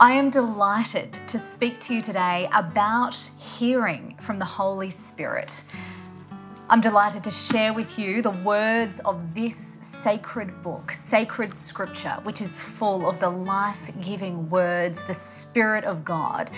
I am delighted to speak to you today about hearing from the Holy Spirit. I'm delighted to share with you the words of this sacred book, sacred scripture, which is full of the life giving words, the Spirit of God.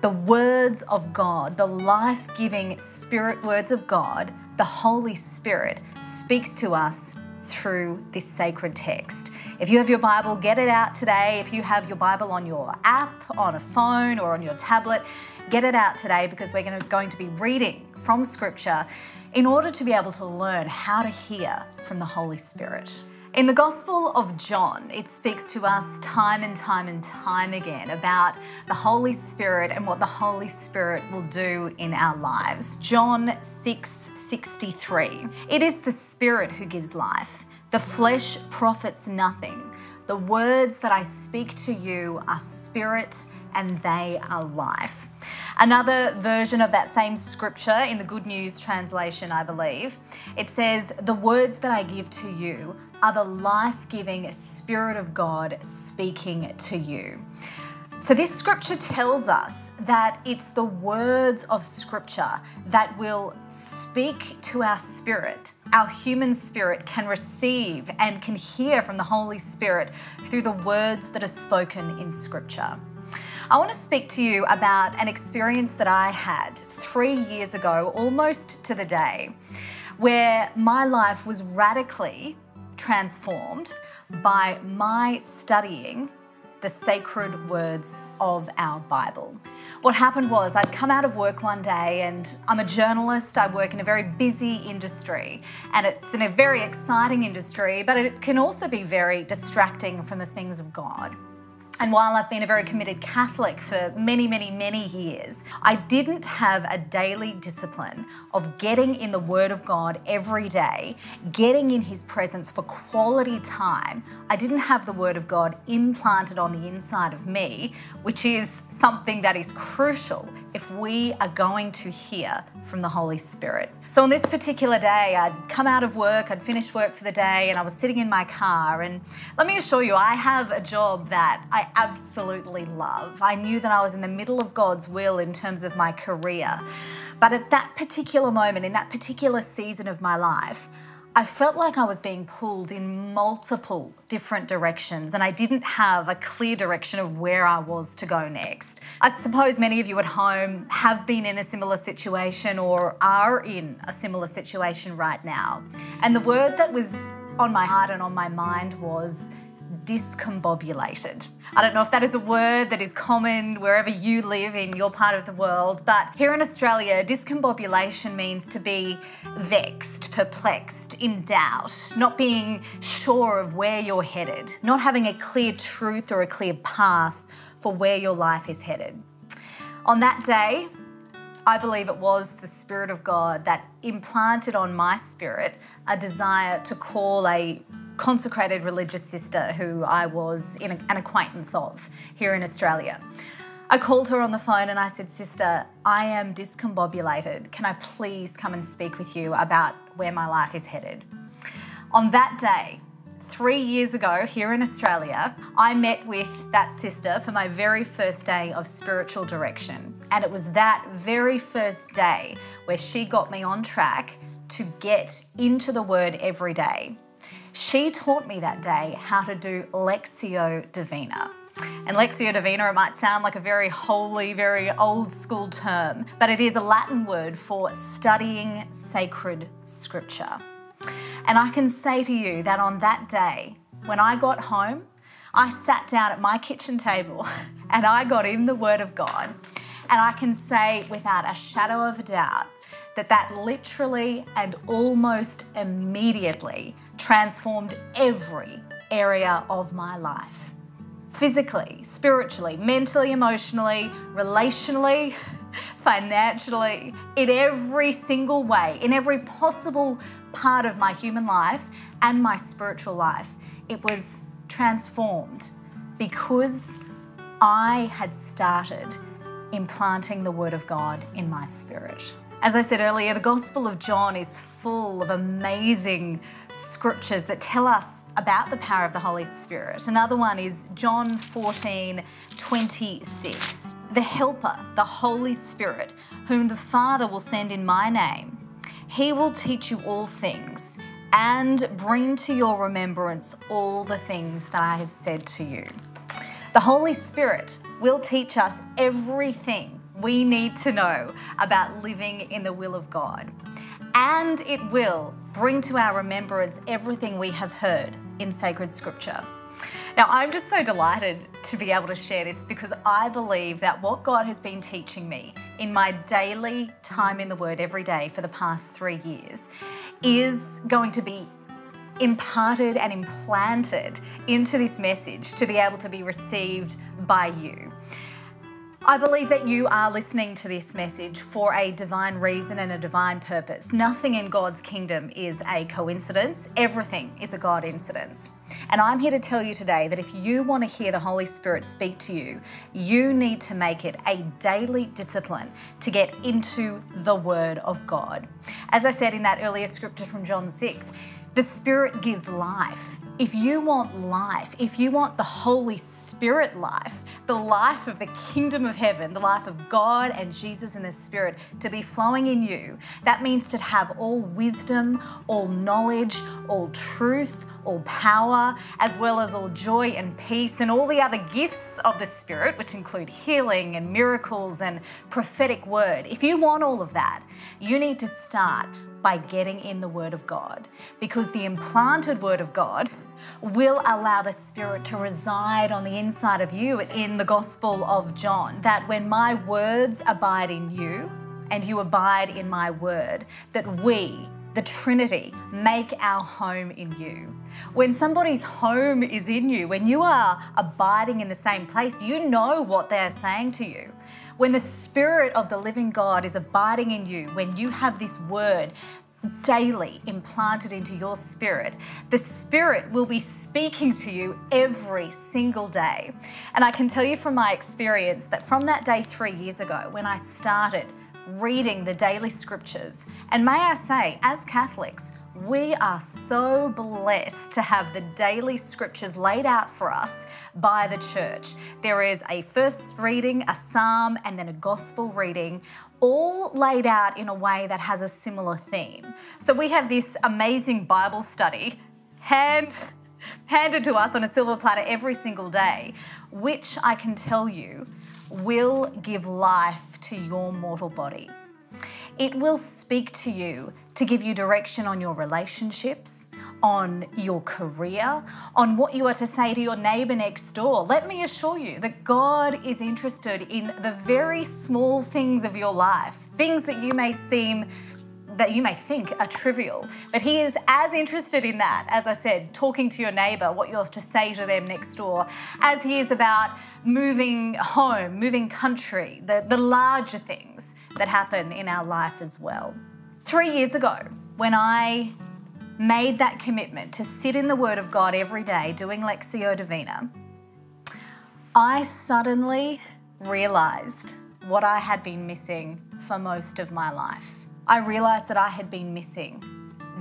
The words of God, the life giving Spirit words of God, the Holy Spirit speaks to us through this sacred text. If you have your Bible, get it out today. If you have your Bible on your app, on a phone, or on your tablet, get it out today because we're going to be reading from Scripture in order to be able to learn how to hear from the Holy Spirit. In the Gospel of John, it speaks to us time and time and time again about the Holy Spirit and what the Holy Spirit will do in our lives. John 6 63. It is the Spirit who gives life. The flesh profits nothing. The words that I speak to you are spirit and they are life. Another version of that same scripture in the Good News translation, I believe, it says, The words that I give to you are the life giving Spirit of God speaking to you. So, this scripture tells us that it's the words of scripture that will speak to our spirit. Our human spirit can receive and can hear from the Holy Spirit through the words that are spoken in scripture. I want to speak to you about an experience that I had three years ago, almost to the day, where my life was radically transformed by my studying the sacred words of our Bible. What happened was, I'd come out of work one day, and I'm a journalist. I work in a very busy industry, and it's in a very exciting industry, but it can also be very distracting from the things of God. And while I've been a very committed Catholic for many, many, many years, I didn't have a daily discipline of getting in the Word of God every day, getting in His presence for quality time. I didn't have the Word of God implanted on the inside of me, which is something that is crucial if we are going to hear from the Holy Spirit. So, on this particular day, I'd come out of work, I'd finished work for the day, and I was sitting in my car. And let me assure you, I have a job that I absolutely love. I knew that I was in the middle of God's will in terms of my career. But at that particular moment, in that particular season of my life, I felt like I was being pulled in multiple different directions and I didn't have a clear direction of where I was to go next. I suppose many of you at home have been in a similar situation or are in a similar situation right now. And the word that was on my heart and on my mind was discombobulated. I don't know if that is a word that is common wherever you live in your part of the world, but here in Australia, discombobulation means to be vexed, perplexed, in doubt, not being sure of where you're headed, not having a clear truth or a clear path for where your life is headed. On that day, I believe it was the Spirit of God that implanted on my spirit a desire to call a consecrated religious sister who I was an acquaintance of here in Australia. I called her on the phone and I said, Sister, I am discombobulated. Can I please come and speak with you about where my life is headed? On that day, three years ago here in Australia, I met with that sister for my very first day of spiritual direction. And it was that very first day where she got me on track to get into the Word every day. She taught me that day how to do Lectio Divina. And Lectio Divina, it might sound like a very holy, very old school term, but it is a Latin word for studying sacred scripture. And I can say to you that on that day, when I got home, I sat down at my kitchen table and I got in the Word of God. And I can say without a shadow of a doubt that that literally and almost immediately transformed every area of my life physically, spiritually, mentally, emotionally, relationally, financially, in every single way, in every possible part of my human life and my spiritual life. It was transformed because I had started implanting the Word of God in my spirit. As I said earlier, the Gospel of John is full of amazing scriptures that tell us about the power of the Holy Spirit. Another one is John 14 26. The Helper, the Holy Spirit, whom the Father will send in my name, he will teach you all things and bring to your remembrance all the things that I have said to you. The Holy Spirit will teach us everything we need to know about living in the will of God. And it will bring to our remembrance everything we have heard in sacred scripture. Now, I'm just so delighted to be able to share this because I believe that what God has been teaching me in my daily time in the Word every day for the past three years is going to be imparted and implanted into this message to be able to be received by you. I believe that you are listening to this message for a divine reason and a divine purpose. Nothing in God's kingdom is a coincidence, everything is a God incidence. And I'm here to tell you today that if you want to hear the Holy Spirit speak to you, you need to make it a daily discipline to get into the Word of God. As I said in that earlier scripture from John 6, the Spirit gives life. If you want life, if you want the Holy Spirit life, the life of the kingdom of heaven, the life of God and Jesus and the Spirit to be flowing in you, that means to have all wisdom, all knowledge, all truth, all power, as well as all joy and peace and all the other gifts of the Spirit, which include healing and miracles and prophetic word. If you want all of that, you need to start by getting in the Word of God because the implanted Word of God will allow the Spirit to reside on the inside of you in the Gospel of John. That when my words abide in you and you abide in my word, that we, the Trinity, make our home in you. When somebody's home is in you, when you are abiding in the same place, you know what they're saying to you. When the Spirit of the living God is abiding in you, when you have this word daily implanted into your spirit, the Spirit will be speaking to you every single day. And I can tell you from my experience that from that day three years ago, when I started reading the daily scriptures, and may I say, as Catholics, we are so blessed to have the daily scriptures laid out for us by the church. There is a first reading, a psalm, and then a gospel reading, all laid out in a way that has a similar theme. So we have this amazing Bible study hand handed to us on a silver platter every single day, which I can tell you will give life to your mortal body. It will speak to you to give you direction on your relationships, on your career, on what you are to say to your neighbor next door. Let me assure you that God is interested in the very small things of your life, things that you may seem that you may think are trivial, but he is as interested in that, as I said, talking to your neighbour, what you're to say to them next door, as he is about moving home, moving country, the, the larger things that happen in our life as well. Three years ago, when I made that commitment to sit in the Word of God every day doing Lectio Divina, I suddenly realised what I had been missing for most of my life. I realised that I had been missing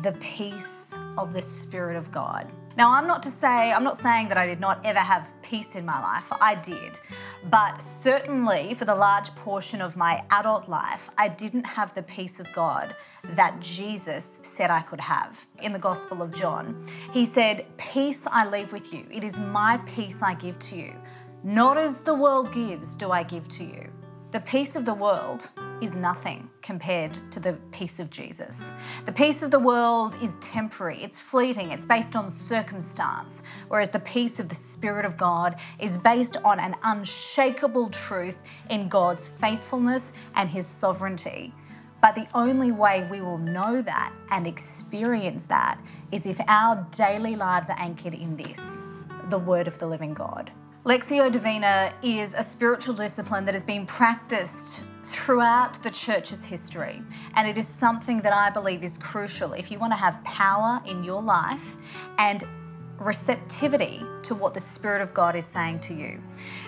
the peace of the Spirit of God. Now, I'm not to say, I'm not saying that I did not ever have peace in my life. I did. But certainly for the large portion of my adult life, I didn't have the peace of God that Jesus said I could have. In the Gospel of John, he said, Peace I leave with you. It is my peace I give to you. Not as the world gives, do I give to you. The peace of the world is nothing compared to the peace of Jesus. The peace of the world is temporary, it's fleeting, it's based on circumstance, whereas the peace of the Spirit of God is based on an unshakable truth in God's faithfulness and His sovereignty. But the only way we will know that and experience that is if our daily lives are anchored in this the Word of the living God. Lectio Divina is a spiritual discipline that has been practiced throughout the church's history, and it is something that I believe is crucial if you want to have power in your life and receptivity to what the Spirit of God is saying to you.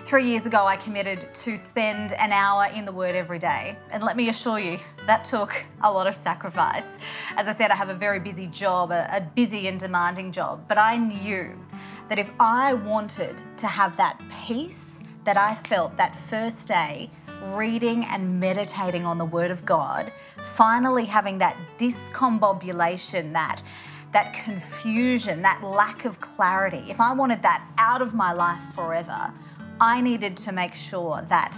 Three years ago, I committed to spend an hour in the Word every day. And let me assure you, that took a lot of sacrifice. As I said, I have a very busy job, a, busy and demanding job. But I knew that if I wanted to have that peace that I felt that first day reading and meditating on the Word of God, finally having that discombobulation, that that confusion, that lack of clarity, if I wanted that out of my life forever, I needed to make sure that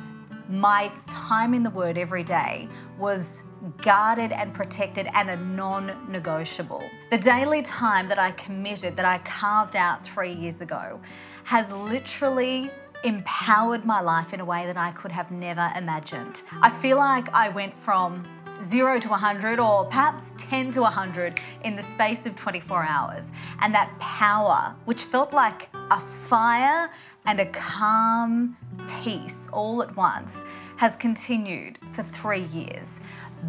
my time in the Word every day was guarded and protected and a non negotiable. The daily time that I committed, that I carved out three years ago, has literally empowered my life in a way that I could have never imagined. I feel like I went from zero to 100 or perhaps 10 to 100 in the space of 24 hours. And that power, which felt like a fire and a calm peace all at once, has continued for three years.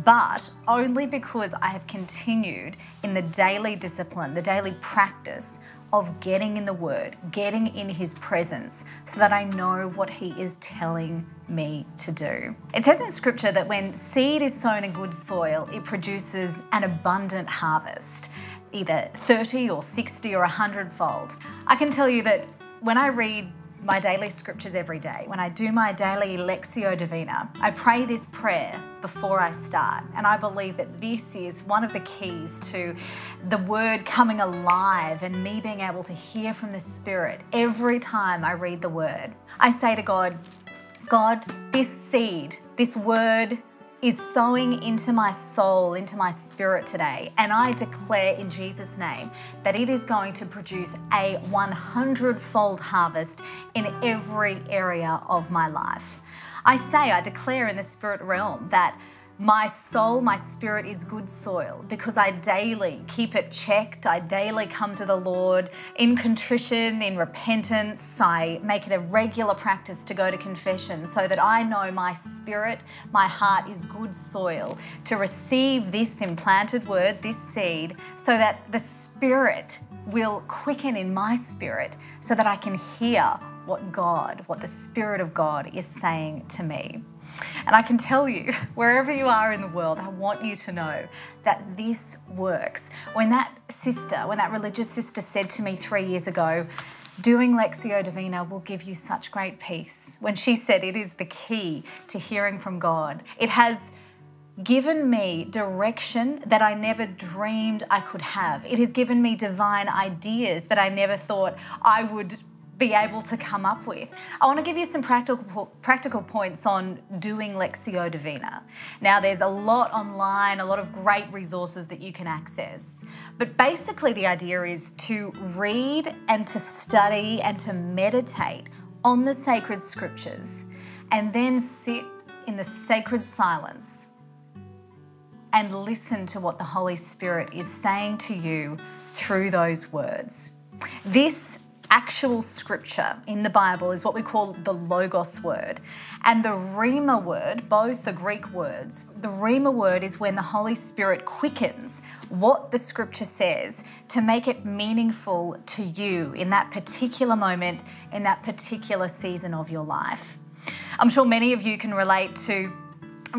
But only because I have continued in the daily discipline, the daily practice of getting in the Word, getting in His presence, so that I know what He is telling me to do. It says in Scripture that when seed is sown in good soil, it produces an abundant harvest, either 30 or 60 or 100 fold. I can tell you that when I read my daily scriptures every day, when I do my daily Lectio Divina, I pray this prayer before I start. And I believe that this is one of the keys to the word coming alive and me being able to hear from the Spirit every time I read the word. I say to God, God, this seed, this word, is sowing into my soul, into my spirit today. And I declare in Jesus' name that it is going to produce a 100 fold harvest in every area of my life. I say, I declare in the spirit realm that my soul, my spirit is good soil because I daily keep it checked. I daily come to the Lord in contrition, in repentance. I make it a regular practice to go to confession so that I know my spirit, my heart is good soil to receive this implanted word, this seed, so that the spirit will quicken in my spirit so that I can hear what God, what the Spirit of God is saying to me. And I can tell you, wherever you are in the world, I want you to know that this works. When that sister, when that religious sister said to me three years ago, doing Lectio Divina will give you such great peace. When she said it is the key to hearing from God, it has given me direction that I never dreamed I could have. It has given me divine ideas that I never thought I would be able to come up with. I want to give you some practical practical points on doing Lectio Divina. Now there's a lot online, a lot of great resources that you can access. But basically the idea is to read and to study and to meditate on the sacred scriptures and then sit in the sacred silence and listen to what the Holy Spirit is saying to you through those words. This actual scripture in the Bible is what we call the Logos word. And the Rhema word, both the Greek words, the Rhema word is when the Holy Spirit quickens what the scripture says to make it meaningful to you in that particular moment, in that particular season of your life. I'm sure many of you can relate to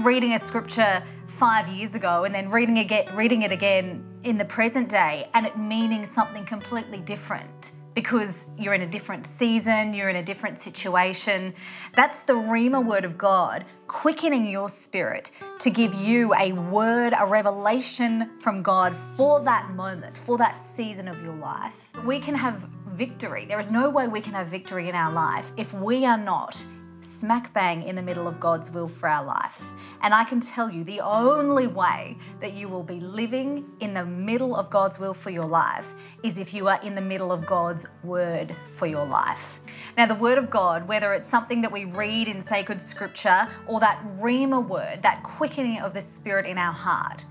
reading a scripture five years ago and then reading, again, reading it again in the present day and it meaning something completely different because you're in a different season, you're in a different situation. That's the Rhema word of God quickening your spirit to give you a word, a revelation from God for that moment, for that season of your life. We can have victory. There is no way we can have victory in our life if we are not smack bang in the middle of God's will for our life. And I can tell you the only way that you will be living in the middle of God's will for your life is if you are in the middle of God's word for your life. Now, the word of God, whether it's something that we read in sacred scripture or that Rhema word, that quickening of the spirit in our heart,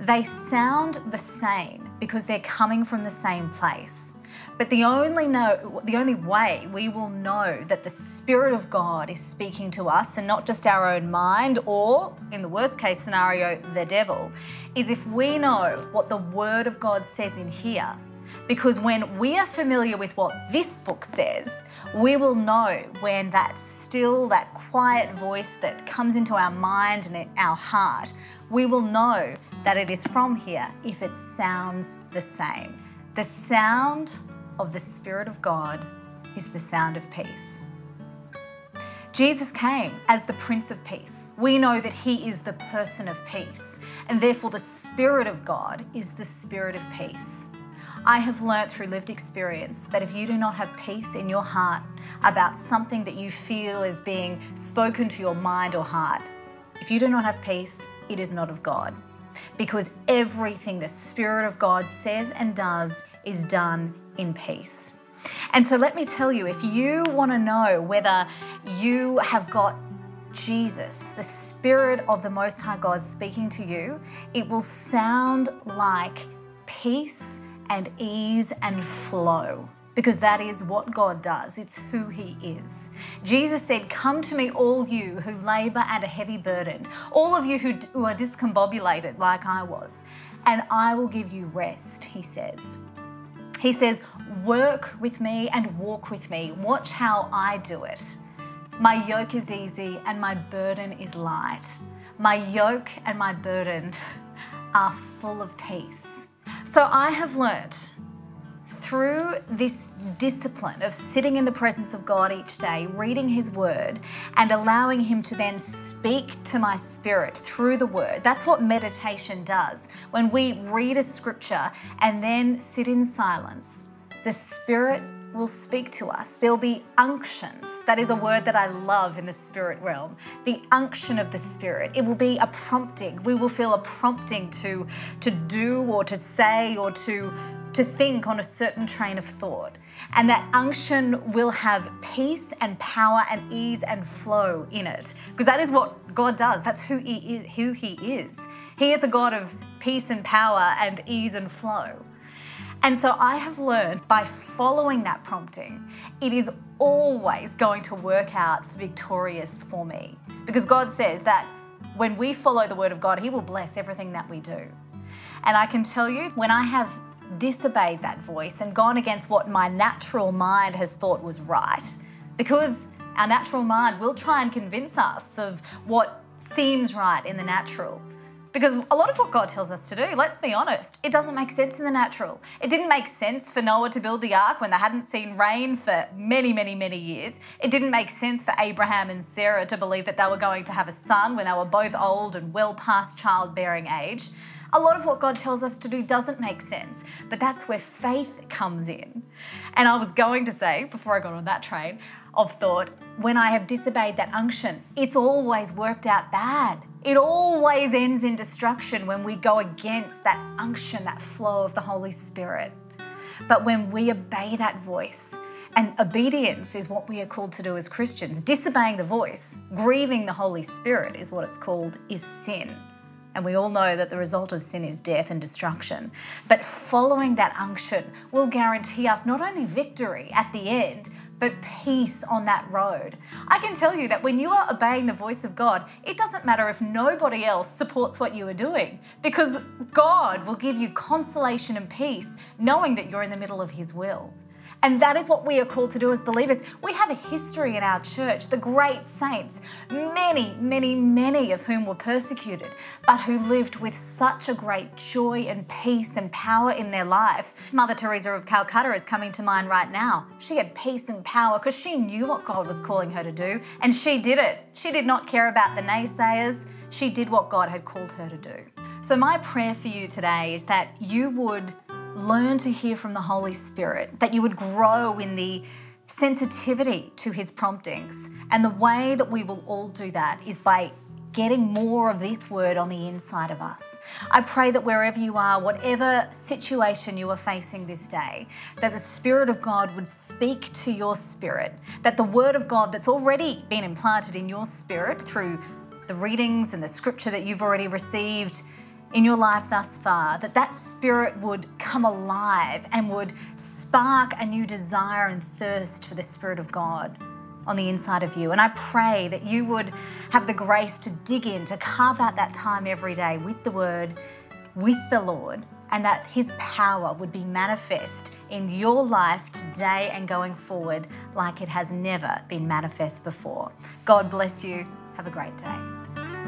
they sound the same because they're coming from the same place. But the only know the only way we will know that the Spirit of God is speaking to us and not just our own mind or in the worst case scenario, the devil, is if we know what the Word of God says in here. Because when we are familiar with what this book says, we will know when that still, that quiet voice that comes into our mind and our heart, we will know that it is from here if it sounds the same. The sound of the Spirit of God is the sound of peace. Jesus came as the Prince of Peace. We know that He is the person of peace, and therefore the Spirit of God is the Spirit of peace. I have learnt through lived experience that if you do not have peace in your heart about something that you feel is being spoken to your mind or heart, if you do not have peace, it is not of God. Because everything the Spirit of God says and does is done in peace. And so let me tell you if you want to know whether you have got Jesus, the Spirit of the Most High God speaking to you, it will sound like peace and ease and flow because that is what God does. It's who He is. Jesus said, Come to me, all you who labor and are heavy burdened, all of you who, who are discombobulated like I was, and I will give you rest, He says. He says, Work with me and walk with me. Watch how I do it. My yoke is easy and my burden is light. My yoke and my burden are full of peace. So I have learnt through this discipline of sitting in the presence of God each day, reading His Word, and allowing Him to then speak to my spirit through the Word. That's what meditation does. When we read a scripture and then sit in silence, the Spirit will speak to us. There'll be unctions. That is a word that I love in the spirit realm. The unction of the spirit. It will be a prompting. We will feel a prompting to to do or to say or to to think on a certain train of thought. And that unction will have peace and power and ease and flow in it. Because that is what God does. That's who he is, who he is. He is a God of peace and power and ease and flow. And so I have learned by following that prompting, it is always going to work out victorious for me. Because God says that when we follow the word of God, He will bless everything that we do. And I can tell you, when I have disobeyed that voice and gone against what my natural mind has thought was right, because our natural mind will try and convince us of what seems right in the natural. Because a lot of what God tells us to do, let's be honest, it doesn't make sense in the natural. It didn't make sense for Noah to build the ark when they hadn't seen rain for many, many, many years. It didn't make sense for Abraham and Sarah to believe that they were going to have a son when they were both old and well past childbearing age. A lot of what God tells us to do doesn't make sense, but that's where faith comes in. And I was going to say, before I got on that train of thought, when I have disobeyed that unction, it's always worked out bad. It always ends in destruction when we go against that unction, that flow of the Holy Spirit. But when we obey that voice, and obedience is what we are called to do as Christians. Disobeying the voice, grieving the Holy Spirit is what it's called, is sin. And we all know that the result of sin is death and destruction. But following that unction will guarantee us not only victory at the end, but peace on that road. I can tell you that when you are obeying the voice of God, it doesn't matter if nobody else supports what you are doing, because God will give you consolation and peace knowing that you're in the middle of His will. And that is what we are called to do as believers. We have a history in our church, the great saints, many, many, many of whom were persecuted, but who lived with such a great joy and peace and power in their life. Mother Teresa of Calcutta is coming to mind right now. She had peace and power because she knew what God was calling her to do, and she did it. She did not care about the naysayers, she did what God had called her to do. So, my prayer for you today is that you would learn to hear from the Holy Spirit, that you would grow in the sensitivity to His promptings. And the way that we will all do that is by getting more of this word on the inside of us. I pray that wherever you are, whatever situation you are facing this day, that the Spirit of God would speak to your spirit, that the word of God that's already been implanted in your spirit through the readings and the scripture that you've already received in your life thus far, that that spirit would come alive and would spark a new desire and thirst for the Spirit of God on the inside of you. And I pray that you would have the grace to dig in, to carve out that time every day with the Word, with the Lord, and that His power would be manifest in your life today and going forward like it has never been manifest before. God bless you. Have a great day.